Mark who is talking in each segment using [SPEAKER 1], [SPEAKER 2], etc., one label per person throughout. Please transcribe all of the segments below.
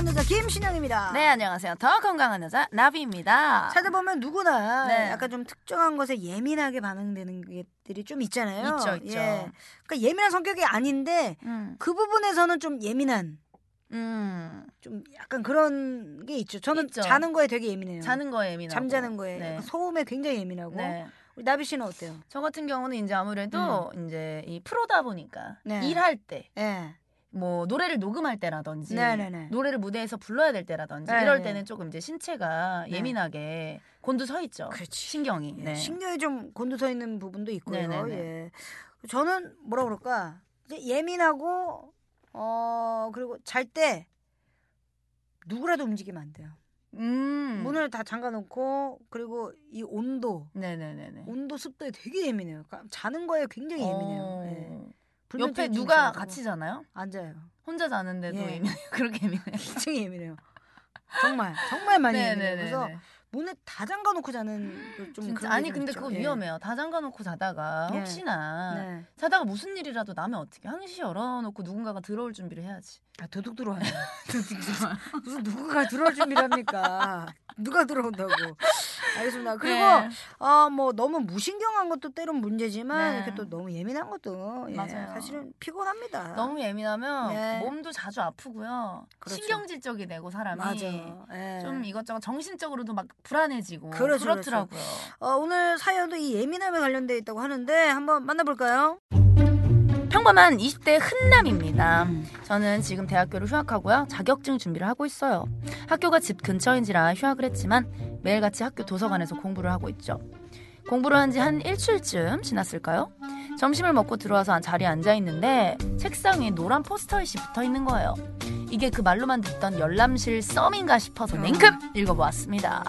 [SPEAKER 1] 건강한 여자 김신영입니다
[SPEAKER 2] 네, 안녕하세요. 더 건강한 여자 나비입니다.
[SPEAKER 1] 찾아보면 누구나
[SPEAKER 2] 네.
[SPEAKER 1] 약간 좀 특정한 것에 예민하게 반응되는 것들이 좀 있잖아요
[SPEAKER 2] 있죠, 있죠.
[SPEAKER 1] 예. 그러니까 예민한 성격이 아닌데
[SPEAKER 2] 음,
[SPEAKER 1] 그 부분에서는 좀 예민한
[SPEAKER 2] 음,
[SPEAKER 1] 좀 약간 그런 게 있죠 저는
[SPEAKER 2] 있죠.
[SPEAKER 1] 자는 거에 되게 예민해요
[SPEAKER 2] 자는 거에 예민하고.
[SPEAKER 1] 잠자는 거에
[SPEAKER 2] 네.
[SPEAKER 1] 소음에 굉장히 예민하고
[SPEAKER 2] 네.
[SPEAKER 1] 우리 나비 씨는 어때요?
[SPEAKER 2] 저 같은 경우는 이제 아무래도 이제 이 프로다 보니까
[SPEAKER 1] 음. 네.
[SPEAKER 2] 일할 때,
[SPEAKER 1] 예.
[SPEAKER 2] 뭐 노래를 녹음할 때라든지,
[SPEAKER 1] 네네네.
[SPEAKER 2] 노래를 무대에서 불러야 될 때라든지
[SPEAKER 1] 네,
[SPEAKER 2] 이럴
[SPEAKER 1] 네.
[SPEAKER 2] 때는 조금 이제 신체가
[SPEAKER 1] 네.
[SPEAKER 2] 예민하게 곤두서 있죠.
[SPEAKER 1] 그렇지.
[SPEAKER 2] 신경이.
[SPEAKER 1] 예,
[SPEAKER 2] 네.
[SPEAKER 1] 신경이 좀 곤두서 있는 부분도 있고요.
[SPEAKER 2] 네네네.
[SPEAKER 1] 예. 저는 뭐라 그럴까 예민하고 어 그리고 잘 때 누구라도 움직이면 안 돼요.
[SPEAKER 2] 음.
[SPEAKER 1] 문을 다 잠가놓고 그리고 이 온도
[SPEAKER 2] 네네네네.
[SPEAKER 1] 온도 습도에 되게 예민해요. 그러니까 자는 거에 굉장히 예민해요.
[SPEAKER 2] 어.
[SPEAKER 1] 예.
[SPEAKER 2] 옆에 누가 같이 자요
[SPEAKER 1] 앉아요.
[SPEAKER 2] 혼자 자는데도
[SPEAKER 1] 예.
[SPEAKER 2] 예민해요. 그렇게 예민해요.
[SPEAKER 1] 굉장히 예민해요. 정말 정말 많이 예민해요.
[SPEAKER 2] 네네네네.
[SPEAKER 1] 그래서 문을 다 잠가 놓고 자는 그좀
[SPEAKER 2] 진짜
[SPEAKER 1] 그런
[SPEAKER 2] 아니
[SPEAKER 1] 게좀
[SPEAKER 2] 근데. 그거
[SPEAKER 1] 예.
[SPEAKER 2] 위험해요. 다 잠가 놓고 자다가
[SPEAKER 1] 예.
[SPEAKER 2] 혹시나
[SPEAKER 1] 네.
[SPEAKER 2] 자다가 무슨 일이라도 나면 어떻게 항시 열어 놓고 누군가가 들어올 준비를 해야지.
[SPEAKER 1] 아, 도둑 들어와요. 무슨 누구가 들어올 준비랍니까? 누가 들어온다고. 알겠습니다. 그리고
[SPEAKER 2] 네.
[SPEAKER 1] 어, 뭐 너무 무신경한 것도 때론 문제지만
[SPEAKER 2] 네.
[SPEAKER 1] 이렇게 또 너무 예민한 것도 예,
[SPEAKER 2] 맞아요.
[SPEAKER 1] 사실은 피곤합니다.
[SPEAKER 2] 너무 예민하면
[SPEAKER 1] 네.
[SPEAKER 2] 몸도 자주 아프고요.
[SPEAKER 1] 그렇죠.
[SPEAKER 2] 신경질적이 되고 사람이
[SPEAKER 1] 맞아. 예.
[SPEAKER 2] 좀 이것저것 정신적으로도 막 불안해지고
[SPEAKER 1] 그렇죠,
[SPEAKER 2] 그렇더라고요.
[SPEAKER 1] 어, 오늘 사연도 이 예민함에 관련돼 있다고 하는데 한번 만나볼까요?
[SPEAKER 2] 평범한 20대 흔남입니다. 저는 지금 대학교를 휴학하고요. 자격증 준비를 하고 있어요. 학교가 집 근처인지라 휴학을 했지만 매일같이 학교 도서관에서 공부를 하고 있죠. 공부를 한 지한 일주일쯤 지났을까요? 점심을 먹고 들어와서 자리에 앉아 있는데 책상에 노란 포스터잇이 붙어 있는 거예요. 이게 그 말로만 듣던 열람실 썸인가 싶어서 냉큼 읽어보았습니다.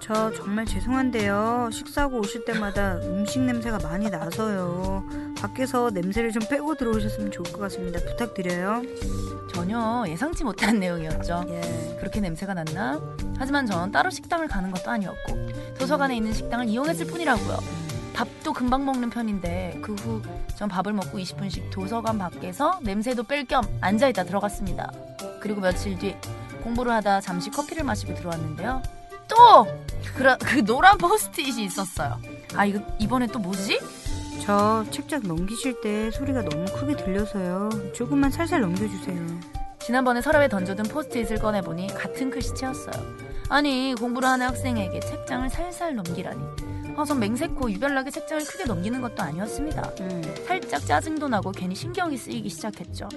[SPEAKER 1] 저 정말 죄송한데요. 식사하고 오실 때마다 음식 냄새가 많이 나서요. 밖에서 냄새를 좀 빼고 들어오셨으면 좋을 것 같습니다. 부탁드려요.
[SPEAKER 2] 전혀 예상치 못한 내용이었죠.
[SPEAKER 1] 예.
[SPEAKER 2] 그렇게 냄새가 났나? 하지만 전 따로 식당을 가는 것도 아니었고 도서관에 있는 식당을 이용했을 뿐이라고요. 밥도 금방 먹는 편인데 그 후 전 밥을 먹고 20분씩 도서관 밖에서 냄새도 뺄 겸 앉아있다 들어갔습니다. 그리고 며칠 뒤 공부를 하다 잠시 커피를 마시고 들어왔는데요. 또! 그, 그 노란 포스트잇이 있었어요. 아 이거 이번에 또 뭐지?
[SPEAKER 1] 저 책장 넘기실 때 소리가 너무 크게 들려서요. 조금만 살살 넘겨주세요.
[SPEAKER 2] 지난번에 서랍에 던져둔 포스트잇을 꺼내보니 같은 글씨체였어요. 아니 공부를 하는 학생에게 책장을 살살 넘기라니. 아, 전 맹세코 유별나게 책장을 크게 넘기는 것도 아니었습니다.
[SPEAKER 1] 음.
[SPEAKER 2] 살짝 짜증도 나고 괜히 신경이 쓰이기 시작했죠.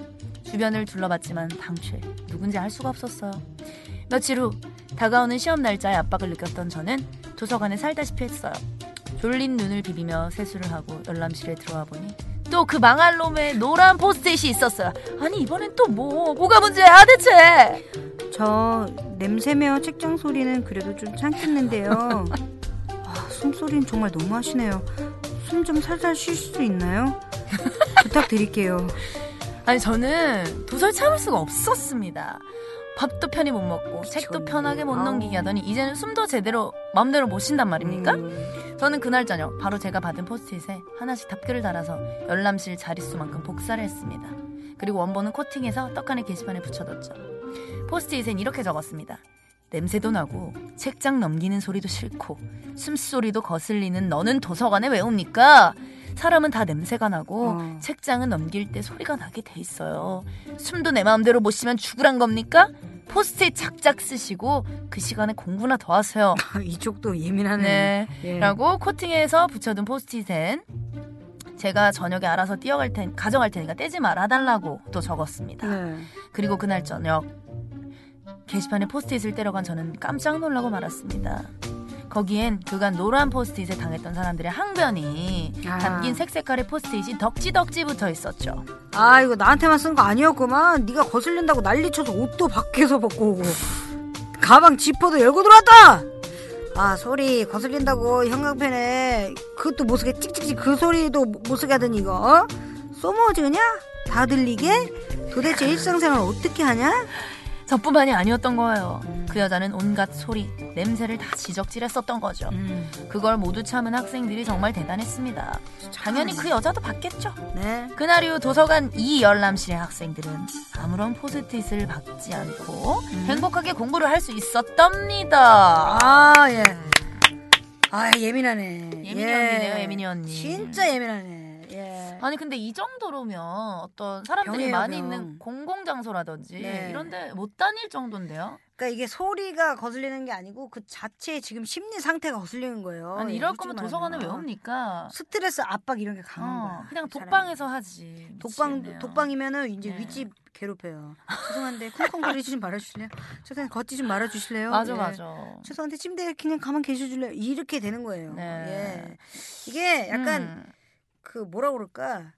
[SPEAKER 2] 주변을 둘러봤지만 당최 누군지 알 수가 없었어요. 며칠 후 다가오는 시험 날짜에 압박을 느꼈던 저는 도서관에 살다시피 했어요. 졸린 눈을 비비며 세수를 하고 열람실에 들어와 보니 또 그 망할 놈의 노란 포스트잇이 있었어요. 아니 이번엔 또 뭐? 뭐가 문제야 대체?
[SPEAKER 1] 저 냄새며 책장 소리는 그래도 좀 참겠는데요. 아, 숨소리는 정말 너무 하시네요. 숨 좀 살살 쉴 수 있나요? 부탁드릴게요.
[SPEAKER 2] 아니 저는 도저히 참을 수가 없었습니다. 밥도 편히 못 먹고 책도. 편하게 못. 넘기게 하더니 이제는 숨도 제대로 마음대로 못 쉰단 말입니까?
[SPEAKER 1] 음.
[SPEAKER 2] 저는 그날 저녁 바로 제가 받은 포스트잇에 하나씩 답글을 달아서 열람실 자릿수만큼 복사를 했습니다. 그리고 원본은 코팅해서 떡하니 게시판에 붙여뒀죠. 포스트잇엔 이렇게 적었습니다. 냄새도 나고 책장 넘기는 소리도 싫고 숨소리도 거슬리는 너는 도서관에 왜 옵니까? 사람은 다 냄새가 나고
[SPEAKER 1] 어.
[SPEAKER 2] 책장은 넘길 때 소리가 나게 돼 있어요. 숨도 내 마음대로 못 쉬면 죽으란 겁니까? 포스트잇 작작 쓰시고 그 시간에 공부나 더 하세요.
[SPEAKER 1] 아, 이쪽도 예민하네.
[SPEAKER 2] 네.
[SPEAKER 1] 예.
[SPEAKER 2] 라고 코팅해서 붙여둔 포스트잇엔 제가 저녁에 알아서 뛰어갈 텐 가져갈 테니까 떼지 말아달라고 또 적었습니다.
[SPEAKER 1] 네.
[SPEAKER 2] 그리고 그날 저녁 게시판에 포스트잇을 떼려간 저는 깜짝 놀라고 말았습니다. 거기엔 그간 노란 포스트잇에 당했던 사람들의 항변이
[SPEAKER 1] 아.
[SPEAKER 2] 담긴 색색깔의 포스트잇이 덕지덕지 붙어 있었죠.
[SPEAKER 1] 아 이거 나한테만 쓴 거 아니었구만. 네가 거슬린다고 난리쳐서 옷도 밖에서 벗고 오고. 가방 지퍼도 열고 들어왔다. 아 소리 거슬린다고 형광펜에 그것도 못 쓰게 찍찍찍 그 소리도 못 쓰게 하더니 이거 어? 소모즈냐? 다 들리게? 도대체 일상생활 어떻게 하냐?
[SPEAKER 2] 저뿐만이 아니었던 거예요.
[SPEAKER 1] 음.
[SPEAKER 2] 그 여자는 온갖 소리, 냄새를 다 지적질했었던 거죠.
[SPEAKER 1] 음,
[SPEAKER 2] 그걸 모두 참은 학생들이 정말 대단했습니다. 당연히 그 여자도 받겠죠.
[SPEAKER 1] 네.
[SPEAKER 2] 그날 이후 도서관 이 열람실의 학생들은 아무런 포스트잇을 받지 않고 행복하게 공부를 할 수 있었답니다.
[SPEAKER 1] 아 예. 아 예민하네.
[SPEAKER 2] 예민이
[SPEAKER 1] 예.
[SPEAKER 2] 언니네요, 예민이 언니.
[SPEAKER 1] 진짜 예민하네. 예.
[SPEAKER 2] 아니 근데 이 정도로면 어떤 사람들이
[SPEAKER 1] 병이에요,
[SPEAKER 2] 많이
[SPEAKER 1] 병.
[SPEAKER 2] 있는 공공 장소라든지
[SPEAKER 1] 네.
[SPEAKER 2] 이런데 못 다닐 정도인데요.
[SPEAKER 1] 그러니까 이게 소리가 거슬리는 게 아니고 그 자체의 지금 심리 상태가 거슬리는 거예요.
[SPEAKER 2] 아니
[SPEAKER 1] 예,
[SPEAKER 2] 이럴 거면 도서관을 왜. 옵니까?
[SPEAKER 1] 스트레스 압박 이런 게 강한
[SPEAKER 2] 어,
[SPEAKER 1] 거야.
[SPEAKER 2] 그냥
[SPEAKER 1] 사람이.
[SPEAKER 2] 독방에서 하지.
[SPEAKER 1] 독방
[SPEAKER 2] 미치겠네요.
[SPEAKER 1] 독방이면은 이제
[SPEAKER 2] 네.
[SPEAKER 1] 윗집 괴롭혀요. 죄송한데 쿵쿵거리지 좀 말아주실래요? 죄송한데 걷지 좀 말아주실래요?
[SPEAKER 2] 맞아
[SPEAKER 1] 예.
[SPEAKER 2] 맞아.
[SPEAKER 1] 죄송한데 침대에 그냥 가만 계셔줄래요? 이렇게 되는 거예요.
[SPEAKER 2] 네.
[SPEAKER 1] 예. 이게 약간
[SPEAKER 2] 음.
[SPEAKER 1] 그 뭐라 그럴까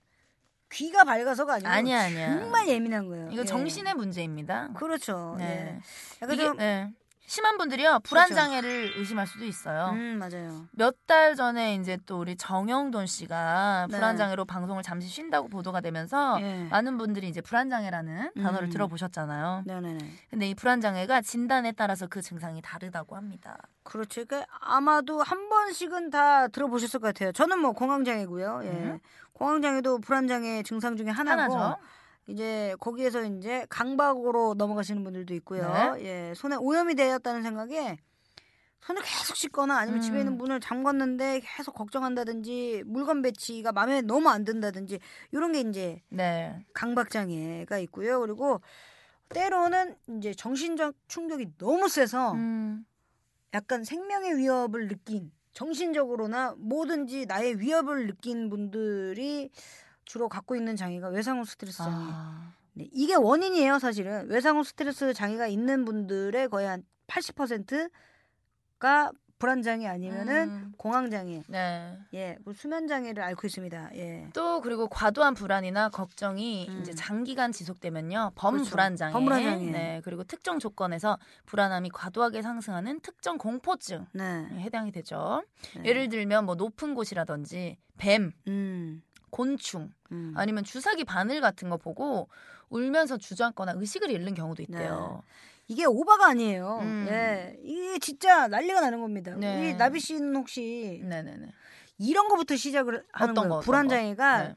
[SPEAKER 1] 귀가 밝아서가 아니고
[SPEAKER 2] 아니야, 아니야.
[SPEAKER 1] 정말 예민한 거예요.
[SPEAKER 2] 이거
[SPEAKER 1] 예.
[SPEAKER 2] 정신의 문제입니다.
[SPEAKER 1] 그렇죠.
[SPEAKER 2] 네.
[SPEAKER 1] 예. 약간
[SPEAKER 2] 이게
[SPEAKER 1] 좀
[SPEAKER 2] 네. 심한 분들이요 불안
[SPEAKER 1] 그렇죠.
[SPEAKER 2] 장애를 의심할 수도 있어요.
[SPEAKER 1] 음, 맞아요.
[SPEAKER 2] 몇 달 전에 이제 또 우리 정영돈 씨가
[SPEAKER 1] 네.
[SPEAKER 2] 불안 장애로 방송을 잠시 쉰다고 보도가 되면서
[SPEAKER 1] 예.
[SPEAKER 2] 많은 분들이 이제 불안 장애라는 단어를
[SPEAKER 1] 음.
[SPEAKER 2] 들어보셨잖아요.
[SPEAKER 1] 네네네.
[SPEAKER 2] 근데 이 불안 장애가 진단에 따라서 그 증상이 다르다고 합니다.
[SPEAKER 1] 그렇죠. 그러니까 아마도 한 번씩은 다 들어보셨을 것 같아요. 저는 뭐 공황장애고요. 예.
[SPEAKER 2] 음.
[SPEAKER 1] 공황장애도 불안 장애 증상 중에 하나고
[SPEAKER 2] 하나죠.
[SPEAKER 1] 이제 거기에서 이제 강박으로 넘어가시는 분들도 있고요.
[SPEAKER 2] 네.
[SPEAKER 1] 예. 손에 오염이 되었다는 생각에 손을 계속 씻거나 아니면
[SPEAKER 2] 음.
[SPEAKER 1] 집에 있는 문을 잠궜는데 계속 걱정한다든지 물건 배치가 마음에 너무 안 든다든지 이런 게 이제
[SPEAKER 2] 네.
[SPEAKER 1] 강박장애가 있고요. 그리고 때로는 이제 정신적 충격이 너무 세서
[SPEAKER 2] 음.
[SPEAKER 1] 약간 생명의 위협을 느낀 정신적으로나 뭐든지 나의 위협을 느낀 분들이 주로 갖고 있는 장애가 외상후 스트레스 장애.
[SPEAKER 2] 아.
[SPEAKER 1] 네, 이게 원인이에요, 사실은. 외상후 스트레스 장애가 있는 분들의 거의 한 80%가 불안 장애 아니면은
[SPEAKER 2] 음.
[SPEAKER 1] 공황 장애.
[SPEAKER 2] 네.
[SPEAKER 1] 예, 뭐 수면 장애를 앓고 있습니다. 예.
[SPEAKER 2] 또 그리고 과도한 불안이나 걱정이
[SPEAKER 1] 음.
[SPEAKER 2] 이제 장기간 지속되면요 범불안 장애,
[SPEAKER 1] 범불안 장애.
[SPEAKER 2] 네 그리고 특정 조건에서 불안함이 과도하게 상승하는 특정 공포증
[SPEAKER 1] 네.
[SPEAKER 2] 에 해당이 되죠.
[SPEAKER 1] 네.
[SPEAKER 2] 예를 들면 뭐 높은 곳이라든지 뱀,
[SPEAKER 1] 음.
[SPEAKER 2] 곤충
[SPEAKER 1] 음.
[SPEAKER 2] 아니면 주사기 바늘 같은 거 보고 울면서 주저앉거나 의식을 잃는 경우도 있대요.
[SPEAKER 1] 이게 오바가 아니에요.
[SPEAKER 2] 음.
[SPEAKER 1] 예. 이게 진짜 난리가 나는 겁니다.
[SPEAKER 2] 네.
[SPEAKER 1] 이 나비 씨는 혹시
[SPEAKER 2] 네네네.
[SPEAKER 1] 이런 거부터 시작을 하는
[SPEAKER 2] 어떤
[SPEAKER 1] 거예요.
[SPEAKER 2] 거, 어떤
[SPEAKER 1] 불안
[SPEAKER 2] 거?
[SPEAKER 1] 장애가
[SPEAKER 2] 네.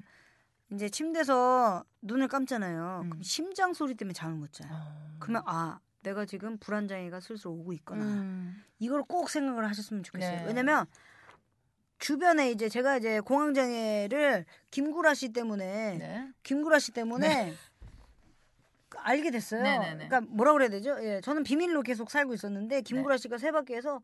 [SPEAKER 1] 이제 침대에서 눈을 감잖아요.
[SPEAKER 2] 음.
[SPEAKER 1] 그럼 심장 소리 때문에 못 자요.
[SPEAKER 2] 어.
[SPEAKER 1] 그러면 아 내가 지금 불안 장애가 슬슬 오고 있구나.
[SPEAKER 2] 음.
[SPEAKER 1] 이걸 꼭 생각을 하셨으면 좋겠어요.
[SPEAKER 2] 네.
[SPEAKER 1] 왜냐면 주변에 이제 제가 이제 공황 장애를 김구라 씨 때문에
[SPEAKER 2] 네.
[SPEAKER 1] 김구라 씨 때문에 알게 됐어요.
[SPEAKER 2] 네네네.
[SPEAKER 1] 그러니까 뭐라 그래야 되죠? 예, 저는 비밀로 계속 살고 있었는데 김구라 씨가 세 바퀴에서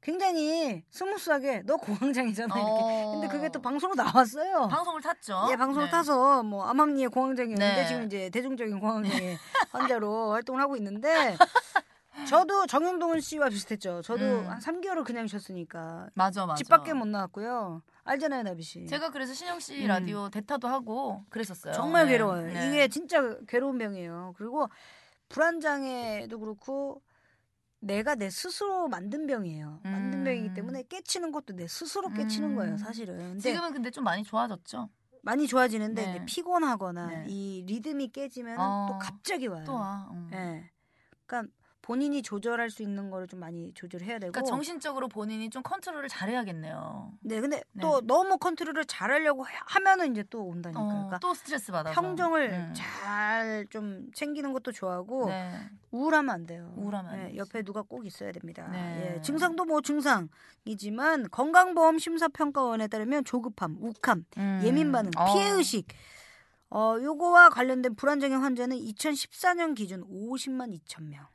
[SPEAKER 1] 굉장히 smooth하게 너 공황장애잖아 이렇게.
[SPEAKER 2] 어.
[SPEAKER 1] 근데 그게 또 방송으로 나왔어요.
[SPEAKER 2] 방송을 탔죠.
[SPEAKER 1] 예, 방송을
[SPEAKER 2] 네.
[SPEAKER 1] 타서 뭐 암암리의 공황장애였는데
[SPEAKER 2] 네.
[SPEAKER 1] 지금 이제 대중적인 공황장애 환자로 활동을 하고 있는데 저도 정형돈 씨와 비슷했죠. 저도
[SPEAKER 2] 음.
[SPEAKER 1] 한 3개월을 그냥 쉬었으니까
[SPEAKER 2] 맞아 맞아.
[SPEAKER 1] 집 밖에 못 나왔고요. 알잖아요, 나비 씨.
[SPEAKER 2] 제가 그래서 신영 씨
[SPEAKER 1] 음.
[SPEAKER 2] 라디오 대타도 하고 그랬었어요.
[SPEAKER 1] 정말
[SPEAKER 2] 네.
[SPEAKER 1] 괴로워요.
[SPEAKER 2] 네.
[SPEAKER 1] 이게 진짜 괴로운 병이에요. 그리고 불안장애도 그렇고 내가 내 스스로 만든 병이에요. 만든
[SPEAKER 2] 음.
[SPEAKER 1] 병이기 때문에 깨치는 것도 내 스스로 깨치는
[SPEAKER 2] 음.
[SPEAKER 1] 거예요, 사실은. 근데
[SPEAKER 2] 지금은 근데 좀 많이 좋아졌죠.
[SPEAKER 1] 많이 좋아지는데
[SPEAKER 2] 네.
[SPEAKER 1] 피곤하거나
[SPEAKER 2] 네.
[SPEAKER 1] 이 리듬이 깨지면
[SPEAKER 2] 어.
[SPEAKER 1] 또 갑자기 와요.
[SPEAKER 2] 또 와. 음.
[SPEAKER 1] 예. 그러니까 본인이 조절할 수 있는 거를 좀 많이 조절해야 되고.
[SPEAKER 2] 그러니까 정신적으로 본인이 좀 컨트롤을 잘해야겠네요.
[SPEAKER 1] 네, 근데
[SPEAKER 2] 네.
[SPEAKER 1] 또 너무 컨트롤을 잘하려고 해- 하면은 이제 또 온다니까.
[SPEAKER 2] 어,
[SPEAKER 1] 그러니까
[SPEAKER 2] 또 스트레스 받아서.
[SPEAKER 1] 평정을
[SPEAKER 2] 음.
[SPEAKER 1] 잘좀 챙기는 것도 좋아하고
[SPEAKER 2] 네.
[SPEAKER 1] 우울하면 안 돼요.
[SPEAKER 2] 우울하면 안
[SPEAKER 1] 예,
[SPEAKER 2] 되지.
[SPEAKER 1] 옆에 누가 꼭 있어야 됩니다.
[SPEAKER 2] 네.
[SPEAKER 1] 예, 증상도 뭐 증상이지만 건강보험 심사평가원에 따르면 조급함, 욱함,
[SPEAKER 2] 음.
[SPEAKER 1] 예민 반응,
[SPEAKER 2] 어.
[SPEAKER 1] 피해 의식 어 요거와 관련된 불안장애 환자는 2014년 기준 50만 2천 명.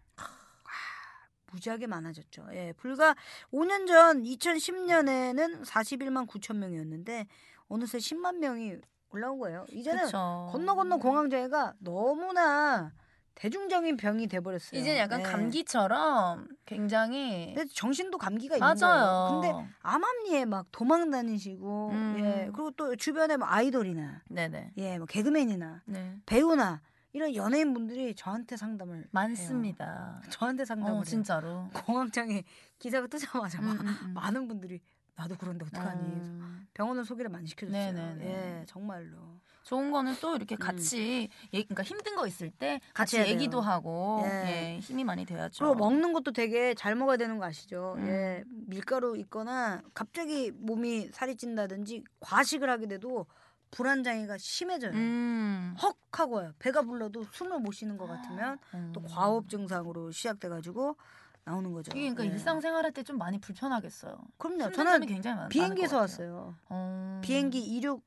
[SPEAKER 1] 아, 무지하게 많아졌죠. 예, 불과 5년 전 2010년에는 41만 9천 명이었는데 어느새 10만 명이 올라온 거예요. 이제는
[SPEAKER 2] 그쵸.
[SPEAKER 1] 건너 건너 공황장애가 너무나 대중적인 병이 돼버렸어요.
[SPEAKER 2] 이제 약간
[SPEAKER 1] 예.
[SPEAKER 2] 감기처럼 굉장히
[SPEAKER 1] 정신도 감기가 있는
[SPEAKER 2] 맞아요.
[SPEAKER 1] 거예요. 근데 암암리에 막 도망 다니시고
[SPEAKER 2] 음.
[SPEAKER 1] 예 그리고 또 주변에 뭐 아이돌이나
[SPEAKER 2] 네네.
[SPEAKER 1] 예뭐 개그맨이나
[SPEAKER 2] 네.
[SPEAKER 1] 배우나 이런 연예인 분들이 저한테 상담을 해요.
[SPEAKER 2] 많습니다.
[SPEAKER 1] 저한테 상담을
[SPEAKER 2] 어,
[SPEAKER 1] 해요.
[SPEAKER 2] 진짜로.
[SPEAKER 1] 공황장애 기사가 뜨자마자 막
[SPEAKER 2] 음, 음, 음.
[SPEAKER 1] 많은 분들이 나도 그런데 어떡하니
[SPEAKER 2] 음.
[SPEAKER 1] 병원을 소개를 많이 시켜줬어요.
[SPEAKER 2] 네네네.
[SPEAKER 1] 예, 정말로.
[SPEAKER 2] 좋은 거는 또 이렇게 같이 얘 그러니까 힘든 거 있을 때 같이
[SPEAKER 1] 음. 해야 돼요.
[SPEAKER 2] 얘기도 하고
[SPEAKER 1] 예.
[SPEAKER 2] 예, 힘이 많이 돼야죠.
[SPEAKER 1] 그리고 먹는 것도 되게 잘 먹어야 되는 거 아시죠?
[SPEAKER 2] 음.
[SPEAKER 1] 예, 밀가루 있거나 갑자기 몸이 살이 찐다든지 과식을 하게 돼도 불안장애가 심해져요.
[SPEAKER 2] 음.
[SPEAKER 1] 헉 하고 와요. 배가 불러도 숨을 못 쉬는 것 같으면 또
[SPEAKER 2] 음.
[SPEAKER 1] 과호흡 증상으로 시작돼가지고 나오는 거죠.
[SPEAKER 2] 이게 그러니까
[SPEAKER 1] 예.
[SPEAKER 2] 일상생활할 때 좀 많이 불편하겠어요.
[SPEAKER 1] 그럼요. 저는
[SPEAKER 2] 굉장히 많,
[SPEAKER 1] 비행기에서. 왔어요.
[SPEAKER 2] 어.
[SPEAKER 1] 비행기 이륙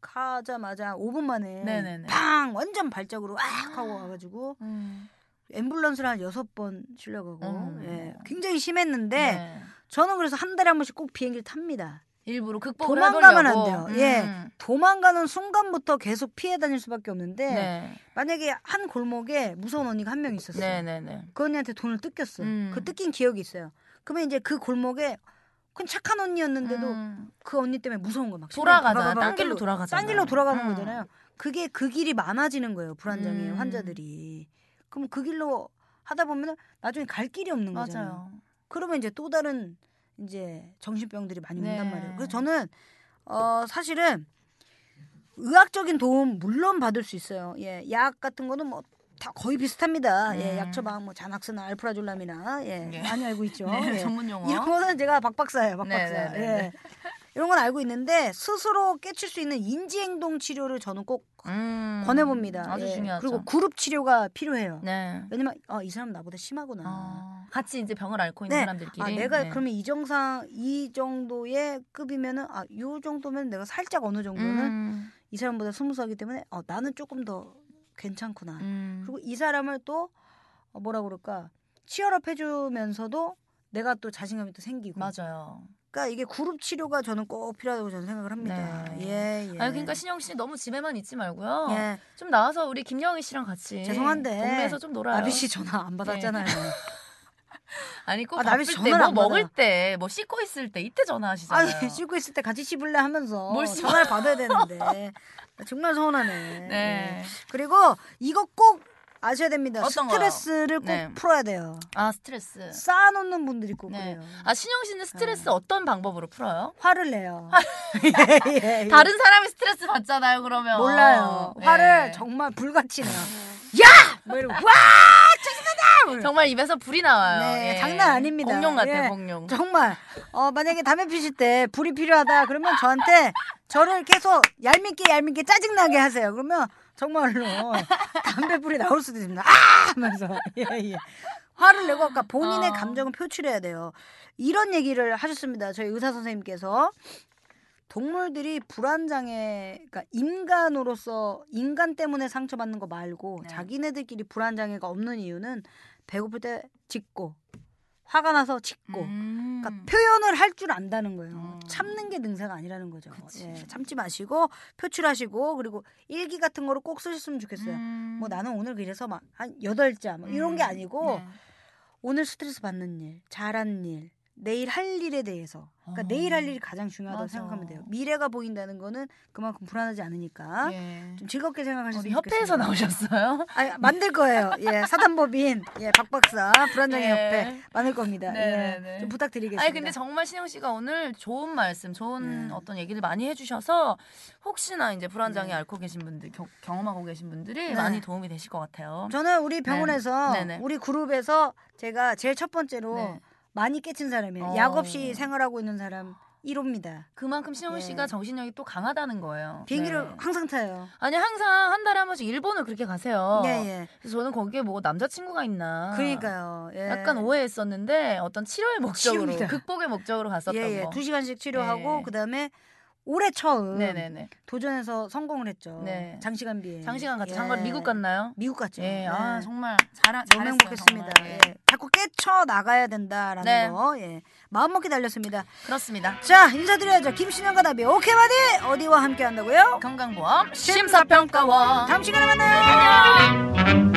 [SPEAKER 1] 하자마자 5분 만에
[SPEAKER 2] 네네네.
[SPEAKER 1] 팡 완전 발작으로 악 하고 와가지고
[SPEAKER 2] 음.
[SPEAKER 1] 앰뷸런스를 한 여섯 번 실려가고
[SPEAKER 2] 어머.
[SPEAKER 1] 예, 굉장히 심했는데
[SPEAKER 2] 네.
[SPEAKER 1] 저는 그래서 한 달에 한 번씩 꼭 비행기를 탑니다.
[SPEAKER 2] 일부러 극복을
[SPEAKER 1] 도망가면 안
[SPEAKER 2] 해보려고.
[SPEAKER 1] 돼요. 예.
[SPEAKER 2] 음.
[SPEAKER 1] 도망가는 순간부터 계속 피해 다닐 수밖에 없는데
[SPEAKER 2] 네.
[SPEAKER 1] 만약에 한 골목에 무서운 언니가 한 명 있었어요.
[SPEAKER 2] 네네네.
[SPEAKER 1] 그 언니한테 돈을 뜯겼어.
[SPEAKER 2] 음.
[SPEAKER 1] 그 뜯긴 기억이 있어요. 그러면 이제 그 골목에 그건 착한 언니였는데도
[SPEAKER 2] 음.
[SPEAKER 1] 그 언니 때문에 무서운 거 막
[SPEAKER 2] 돌아가잖아. 딴 길로 돌아가잖아.
[SPEAKER 1] 딴 길로 돌아가는
[SPEAKER 2] 음.
[SPEAKER 1] 거잖아요. 그게 그 길이 많아지는 거예요. 불안장애
[SPEAKER 2] 음.
[SPEAKER 1] 환자들이. 그럼 그 길로 하다 보면 나중에 갈 길이 없는 거잖아요.
[SPEAKER 2] 맞아요.
[SPEAKER 1] 그러면 이제 또 다른 이제 정신병들이 많이 온단
[SPEAKER 2] 네.
[SPEAKER 1] 말이에요. 그래서 저는 어 사실은 의학적인 도움 물론 받을 수 있어요. 예, 약 같은 거는 뭐 다 거의 비슷합니다. 예,
[SPEAKER 2] 음.
[SPEAKER 1] 약 처방 뭐 자낙스나 알프라졸람이나 예,
[SPEAKER 2] 네.
[SPEAKER 1] 많이 알고 있죠.
[SPEAKER 2] 네,
[SPEAKER 1] 예.
[SPEAKER 2] 전문 용어.
[SPEAKER 1] 이런 거는 제가 박박사예요, 박박사.
[SPEAKER 2] 네, 네, 네,
[SPEAKER 1] 예. 이런 건 알고 있는데 스스로 깨칠 수 있는 인지행동 치료를 저는 꼭
[SPEAKER 2] 음.
[SPEAKER 1] 권해봅니다.
[SPEAKER 2] 아주
[SPEAKER 1] 예.
[SPEAKER 2] 중요하죠.
[SPEAKER 1] 그리고 그룹 치료가 필요해요.
[SPEAKER 2] 네.
[SPEAKER 1] 왜냐면 어, 이 사람 나보다 심하구나.
[SPEAKER 2] 어, 같이 이제 병을 앓고 있는
[SPEAKER 1] 네.
[SPEAKER 2] 사람들끼리.
[SPEAKER 1] 아, 내가
[SPEAKER 2] 네.
[SPEAKER 1] 그러면 이 정상 이 정도의 급이면은 아, 요 정도면 내가 살짝 어느 정도는
[SPEAKER 2] 음.
[SPEAKER 1] 이 사람보다 스무스하기 때문에 어, 나는 조금 더 괜찮구나.
[SPEAKER 2] 음.
[SPEAKER 1] 그리고 이 사람을 또 어, 뭐라 그럴까 치열업 해주면서도 내가 또 자신감이 또 생기고.
[SPEAKER 2] 맞아요.
[SPEAKER 1] 그러니까 이게 그룹 치료가 저는 꼭 필요하다고 저는 생각을 합니다.
[SPEAKER 2] 네.
[SPEAKER 1] 예, 예.
[SPEAKER 2] 아니 그러니까 신영 씨 너무 집에만 있지 말고요.
[SPEAKER 1] 예.
[SPEAKER 2] 좀 나와서 우리 김영희 씨랑 같이
[SPEAKER 1] 죄송한데
[SPEAKER 2] 동네에서 좀 놀아요.
[SPEAKER 1] 나비 씨 전화 안 받았잖아요.
[SPEAKER 2] 아니 꼭
[SPEAKER 1] 아, 나비 전화를 뭐안
[SPEAKER 2] 먹을. 때 뭐 씻고 있을 때 이때 전화하시잖아요.
[SPEAKER 1] 아니 씻고 있을 때 같이 씹을래 하면서
[SPEAKER 2] 뭘?
[SPEAKER 1] 전화를 받아야 되는데 정말 서운하네.
[SPEAKER 2] 네.
[SPEAKER 1] 그리고 이거 꼭 아셔야 됩니다.
[SPEAKER 2] 어떤 거요?
[SPEAKER 1] 스트레스를 꼭
[SPEAKER 2] 네.
[SPEAKER 1] 풀어야 돼요.
[SPEAKER 2] 아 스트레스.
[SPEAKER 1] 쌓아놓는 분들이 꼭
[SPEAKER 2] 네.
[SPEAKER 1] 그래요.
[SPEAKER 2] 아 신영 씨는 스트레스
[SPEAKER 1] 네.
[SPEAKER 2] 어떤 방법으로 풀어요?
[SPEAKER 1] 화를 내요. 예, 예, 예.
[SPEAKER 2] 다른 사람이 스트레스 받잖아요. 그러면
[SPEAKER 1] 몰라요.
[SPEAKER 2] 네.
[SPEAKER 1] 화를 정말 불같이 내요. 야! 뭐 이러고 와! 짜증나다!
[SPEAKER 2] 정말 입에서 불이 나와요.
[SPEAKER 1] 네,
[SPEAKER 2] 예.
[SPEAKER 1] 장난 아닙니다.
[SPEAKER 2] 공룡 같아
[SPEAKER 1] 예.
[SPEAKER 2] 공룡.
[SPEAKER 1] 정말 어 만약에 담배 피실 때 불이 필요하다 그러면 저한테 저를 계속 얄밉게 얄밉게 짜증나게 하세요. 그러면 정말로 담배 불이 나올 수도 있습니다. 아! 하면서 예, 예. 화를 내고 아까 본인의
[SPEAKER 2] 어.
[SPEAKER 1] 감정을 표출해야 돼요. 이런 얘기를 하셨습니다. 저희 의사 선생님께서 동물들이 불안장애, 그러니까 인간으로서 인간 때문에 상처받는 거 말고
[SPEAKER 2] 네.
[SPEAKER 1] 자기네들끼리 불안장애가 없는 이유는 배고플 때 짖고 화가 나서 짖고
[SPEAKER 2] 음.
[SPEAKER 1] 그러니까 표현을 할 줄 안다는 거예요.
[SPEAKER 2] 음.
[SPEAKER 1] 참는 게 능사가 아니라는 거죠. 예, 참지 마시고 표출하시고 그리고 일기 같은 거를 꼭 쓰셨으면 좋겠어요.
[SPEAKER 2] 음.
[SPEAKER 1] 뭐 나는 오늘 그래서 막 한 여덟 자뭐 이런 게
[SPEAKER 2] 음.
[SPEAKER 1] 아니고
[SPEAKER 2] 네.
[SPEAKER 1] 오늘 스트레스 받는 일, 잘한 일, 내일 할 일에 대해서. 그러니까
[SPEAKER 2] 어.
[SPEAKER 1] 내일 할 일이 가장 중요하다고
[SPEAKER 2] 맞아.
[SPEAKER 1] 생각하면 돼요. 미래가 보인다는 거는 그만큼 불안하지 않으니까
[SPEAKER 2] 예.
[SPEAKER 1] 좀 즐겁게 생각하셨으면
[SPEAKER 2] 우리 협회에서. 나오셨어요?
[SPEAKER 1] 아니, 만들 거예요. 예, 사단법인 예, 박 박사 불안장애
[SPEAKER 2] 예.
[SPEAKER 1] 협회 만들 겁니다.
[SPEAKER 2] 네네네.
[SPEAKER 1] 예, 좀 부탁드리겠습니다.
[SPEAKER 2] 아니 근데 정말 신영 씨가 오늘 좋은 말씀, 좋은
[SPEAKER 1] 네.
[SPEAKER 2] 어떤 얘기를 많이 해주셔서 혹시나 이제 불안장애
[SPEAKER 1] 네.
[SPEAKER 2] 앓고 계신 분들, 겨- 경험하고 계신 분들이
[SPEAKER 1] 네.
[SPEAKER 2] 많이 도움이 되실 것 같아요.
[SPEAKER 1] 저는 우리 병원에서
[SPEAKER 2] 네.
[SPEAKER 1] 우리 그룹에서 제가 제일 첫 번째로
[SPEAKER 2] 네.
[SPEAKER 1] 많이 깨친 사람이에요.
[SPEAKER 2] 어.
[SPEAKER 1] 약 없이 생활하고 있는 사람 1호입니다.
[SPEAKER 2] 그만큼 신영
[SPEAKER 1] 예.
[SPEAKER 2] 씨가 정신력이 또 강하다는 거예요.
[SPEAKER 1] 비행기를
[SPEAKER 2] 네.
[SPEAKER 1] 항상 타요.
[SPEAKER 2] 아니 항상 한 달에 한 번씩 일본을 그렇게 가세요.
[SPEAKER 1] 예, 예.
[SPEAKER 2] 그래서 저는 거기에 뭐 남자친구가 있나.
[SPEAKER 1] 그러니까요. 예.
[SPEAKER 2] 약간 오해했었는데 어떤 치료의 목적으로
[SPEAKER 1] 치료입니다.
[SPEAKER 2] 극복의 목적으로 갔었던
[SPEAKER 1] 예, 예.
[SPEAKER 2] 거.
[SPEAKER 1] 두 시간씩 치료하고
[SPEAKER 2] 네.
[SPEAKER 1] 그다음에 올해 처음
[SPEAKER 2] 네네네.
[SPEAKER 1] 도전해서 성공을 했죠.
[SPEAKER 2] 네.
[SPEAKER 1] 장시간비에.
[SPEAKER 2] 장시간 같이
[SPEAKER 1] 예.
[SPEAKER 2] 장관 미국 갔나요?
[SPEAKER 1] 미국 갔죠.
[SPEAKER 2] 예,
[SPEAKER 1] 네.
[SPEAKER 2] 아 정말 잘하,
[SPEAKER 1] 너무
[SPEAKER 2] 잘했어요,
[SPEAKER 1] 행복했습니다.
[SPEAKER 2] 정말.
[SPEAKER 1] 예. 자꾸 깨쳐 나가야 된다라는
[SPEAKER 2] 네.
[SPEAKER 1] 거. 예. 마음 먹기 달렸습니다.
[SPEAKER 2] 그렇습니다.
[SPEAKER 1] 자, 인사드려야죠. 김신영과 나비 OK body 어디와 함께 한다고요?
[SPEAKER 2] 건강보험 심사평가원
[SPEAKER 1] 다음 시간에 만나요.
[SPEAKER 2] 안녕.